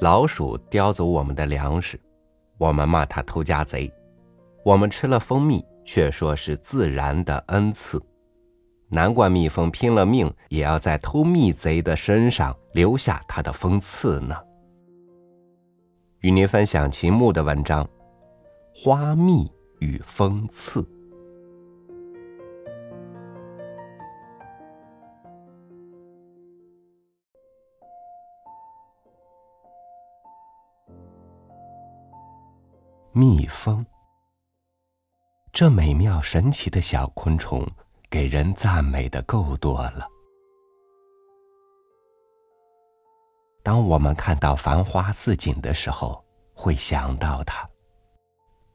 老鼠叼走我们的粮食，我们骂它偷家贼；我们吃了蜂蜜，却说是自然的恩赐。难怪蜜蜂拼了命也要在偷蜜贼的身上留下它的蜂刺呢。与您分享秦牧的文章《花蜜与蜂刺》。蜜蜂，这美妙神奇的小昆虫。给人赞美的够多了。当我们看到繁花似锦的时候，会想到它；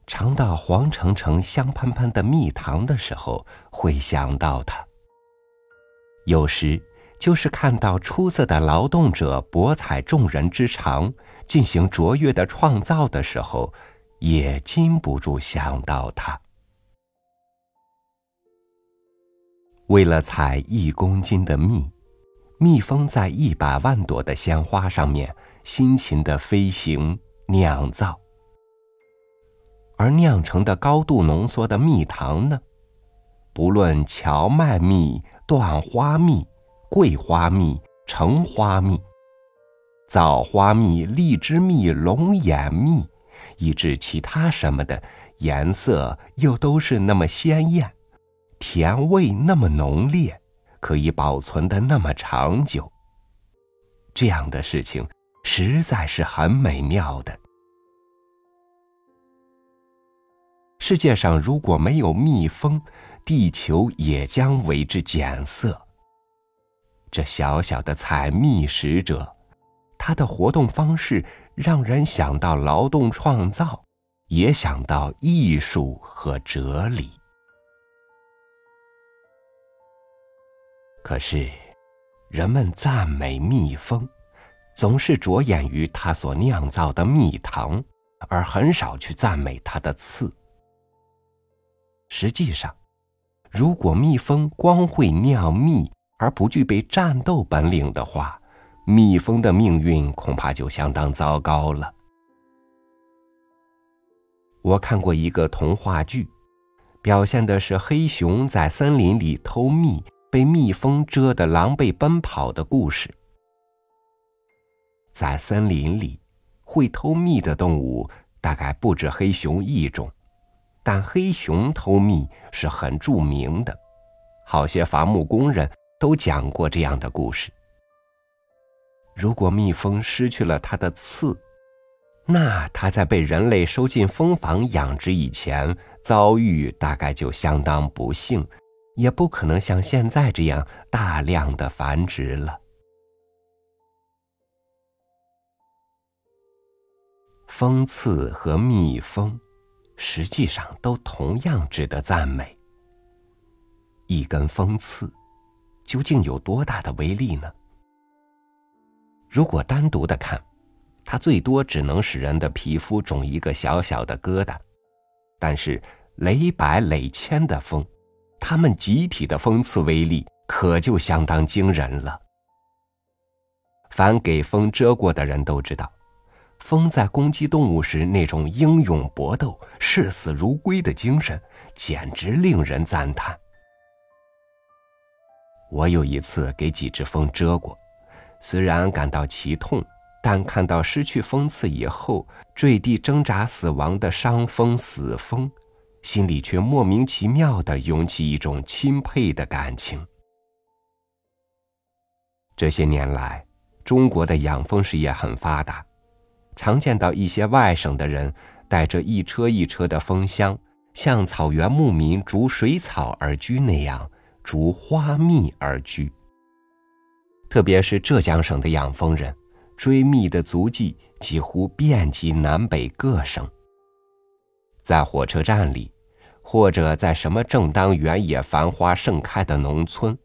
尝到黄澄澄、香喷喷的蜜糖的时候，会想到它。有时，就是看到出色的劳动者博采众人之长，进行卓越的创造的时候，也禁不住想到它。为了采一公斤的蜜，蜜蜂在一百万朵的鲜花上面辛勤的飞行酿造，而酿成的高度浓缩的蜜糖呢，不论荞麦蜜、椴花蜜、桂花蜜、橙花蜜、枣花蜜、荔枝蜜、龙眼蜜，以至其他什么的，颜色又都是那么鲜艳。甜味那么浓烈，可以保存的那么长久。这样的事情实在是很美妙的。世界上如果没有蜜蜂，地球也将为之减色。这小小的采蜜使者，他的活动方式让人想到劳动创造，也想到艺术和哲理。可是，人们赞美蜜蜂，总是着眼于它所酿造的蜜糖，而很少去赞美它的刺。实际上，如果蜜蜂光会酿蜜而不具备战斗本领的话，蜜蜂的命运恐怕就相当糟糕了。我看过一个童话剧，表现的是黑熊在森林里偷蜜。被蜜蜂蛰得狼狈奔跑的故事，在森林里，会偷蜜的动物大概不止黑熊一种，但黑熊偷蜜是很著名的，好些伐木工人都讲过这样的故事。如果蜜蜂失去了它的刺，那它在被人类收进蜂房养殖以前，遭遇大概就相当不幸。也不可能像现在这样大量的繁殖了。蜂刺和蜜蜂，实际上都同样值得赞美。一根蜂刺，究竟有多大的威力呢？如果单独的看，它最多只能使人的皮肤肿一个小小的疙瘩，但是累百累千的蜂。它们集体的蜂刺威力可就相当惊人了。凡给蜂蛰过的人都知道，蜂在攻击动物时那种英勇搏斗、视死如归的精神，简直令人赞叹。我有一次给几只蜂蛰过，虽然感到奇痛，但看到失去蜂刺以后坠地挣扎死亡的伤蜂死蜂。心里却莫名其妙的涌起一种钦佩的感情。这些年来，中国的养蜂事业很发达，常见到一些外省的人带着一车一车的蜂箱，像草原牧民逐水草而居那样，逐花蜜而居。特别是浙江省的养蜂人，追蜜的足迹几乎遍及南北各省。在火车站里，或者在什么正当原野繁花盛开的农村，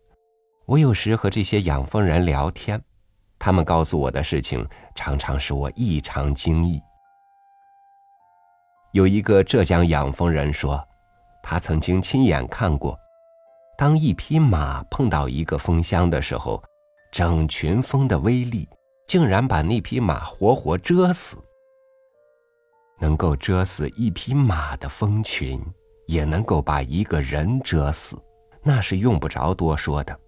我有时和这些养蜂人聊天，他们告诉我的事情常常使我异常惊异。有一个浙江养蜂人说，他曾经亲眼看过，当一匹马碰到一个蜂箱的时候，整群蜂的威力竟然把那匹马活活蛰死。能够蛰死一匹马的蜂群，也能够把一个人蛰死，那是用不着多说的。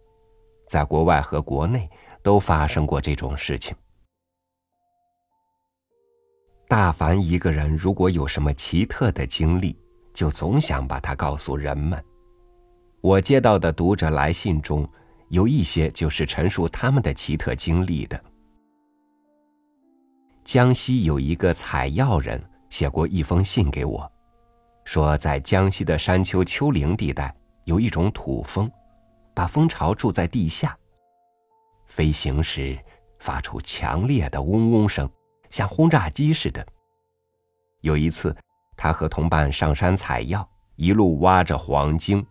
在国外和国内都发生过这种事情。大凡一个人如果有什么奇特的经历，就总想把它告诉人们。我接到的读者来信中，有一些就是陈述他们的奇特经历的。江西有一个采药人写过一封信给我，说在江西的山丘丘陵地带有一种土蜂，把蜂巢住在地下。飞行时发出强烈的嗡嗡声。像轰炸机似的。有一次，他和同伴上山采药，一路挖着黄金。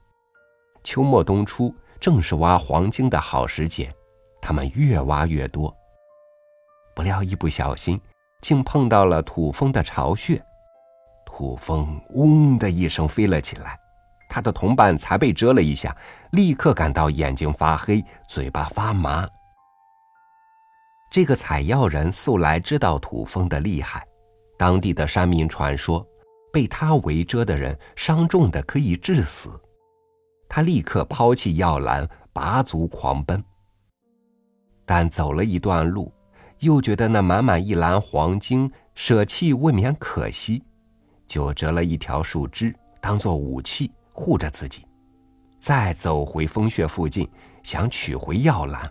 秋末冬初正是挖黄金的好时节，他们越挖越多。不料一不小心，竟碰到了土蜂的巢穴，土蜂“嗡”的一声飞了起来，他的同伴才被蛰了一下，立刻感到眼睛发黑，嘴巴发麻。这个采药人素来知道土蜂的厉害，当地的山民传说，被他围蛰的人伤重的可以致死。他立刻抛弃药篮，拔足狂奔。但走了一段路，又觉得那满满一篮黄金舍弃未免可惜，就折了一条树枝当做武器护着自己，再走回风穴附近，想取回药篮。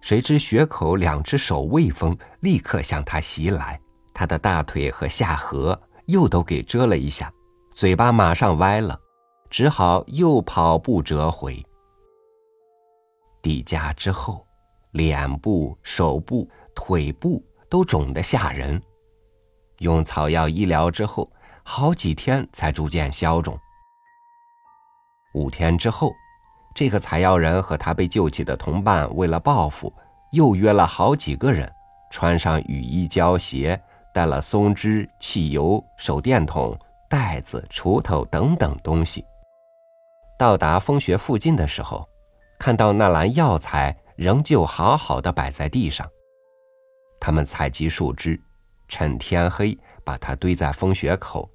谁知穴口两只守卫蜂立刻向他袭来，他的大腿和下颌又都给蛰了一下，嘴巴马上歪了，只好又跑步折回。抵家之后，脸部、手部、腿部都肿得吓人，用草药医疗之后，好几天才逐渐消肿。五天之后。这个采药人和他被救起的同伴，为了报复，又约了好几个人，穿上雨衣胶鞋，带了松枝、汽油、手电筒、袋子、锄头等等东西。到达蜂穴附近的时候，看到那篮药材仍旧好好的摆在地上。他们采集树枝，趁天黑把它堆在蜂穴口，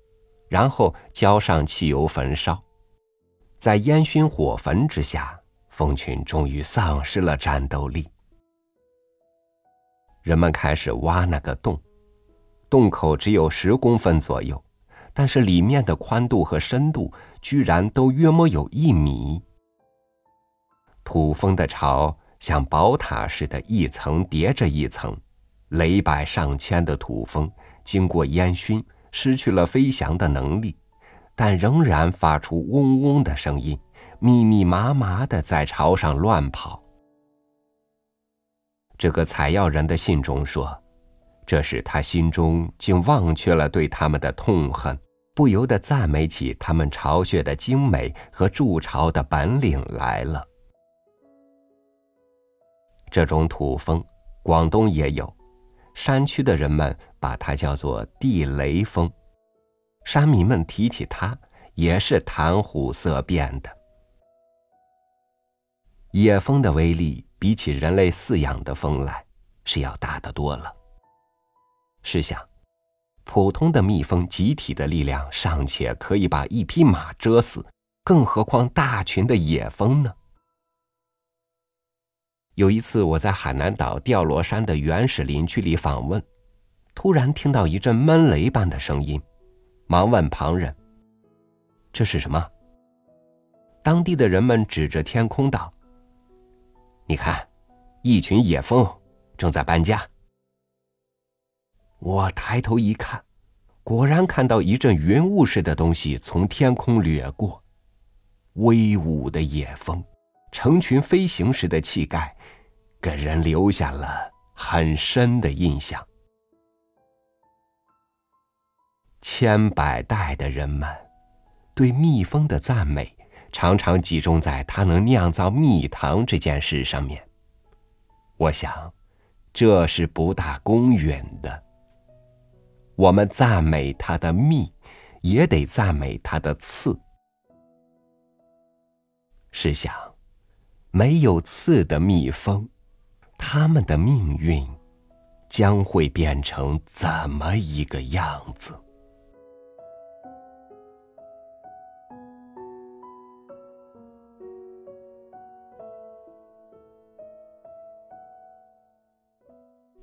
然后浇上汽油焚烧。在烟熏火焚之下，蜂群终于丧失了战斗力。人们开始挖那个洞，洞口只有十公分左右，但是里面的宽度和深度居然都约莫有一米。土蜂的巢像宝塔似的，一层叠着一层，累百上千的土蜂经过烟熏，失去了飞翔的能力。但仍然发出嗡嗡的声音，密密麻麻的在巢上乱跑。这个采药人的信中说：“这是他心中竟忘却了对他们的痛恨，不由得赞美起他们巢穴的精美和筑巢的本领来了。”这种土蜂，广东也有，山区的人们把它叫做地雷蜂。山民们提起它，也是谈虎色变的。野蜂的威力比起人类饲养的蜂来，是要大得多了。试想，普通的蜜蜂集体的力量尚且可以把一匹马蛰死，更何况大群的野蜂呢？有一次，我在海南岛吊罗山的原始林区里访问，突然听到一阵闷雷般的声音。忙问旁人：“这是什么？”当地的人们指着天空道：“你看，一群野蜂正在搬家。”我抬头一看，果然看到一阵云雾似的东西从天空掠过，威武的野蜂，成群飞行时的气概，给人留下了很深的印象。千百代的人们对蜜蜂的赞美，常常集中在它能酿造蜜糖这件事上面。我想，这是不大公允的。我们赞美它的蜜，也得赞美它的刺。试想，没有刺的蜜蜂，它们的命运将会变成怎么一个样子？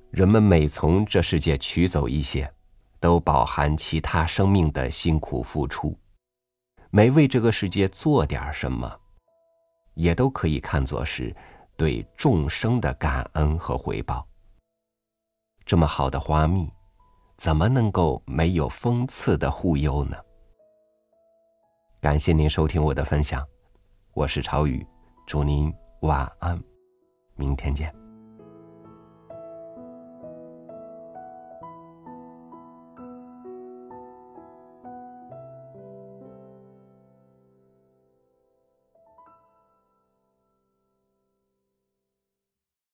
人们每从这世界取走一些，都饱含其他生命的辛苦付出。每为这个世界做点什么，也都可以看作是对众生的感恩和回报。这么好的花蜜，怎么能够没有讽刺的护佑呢？感谢您收听我的分享，我是朝雨，祝您晚安，明天见。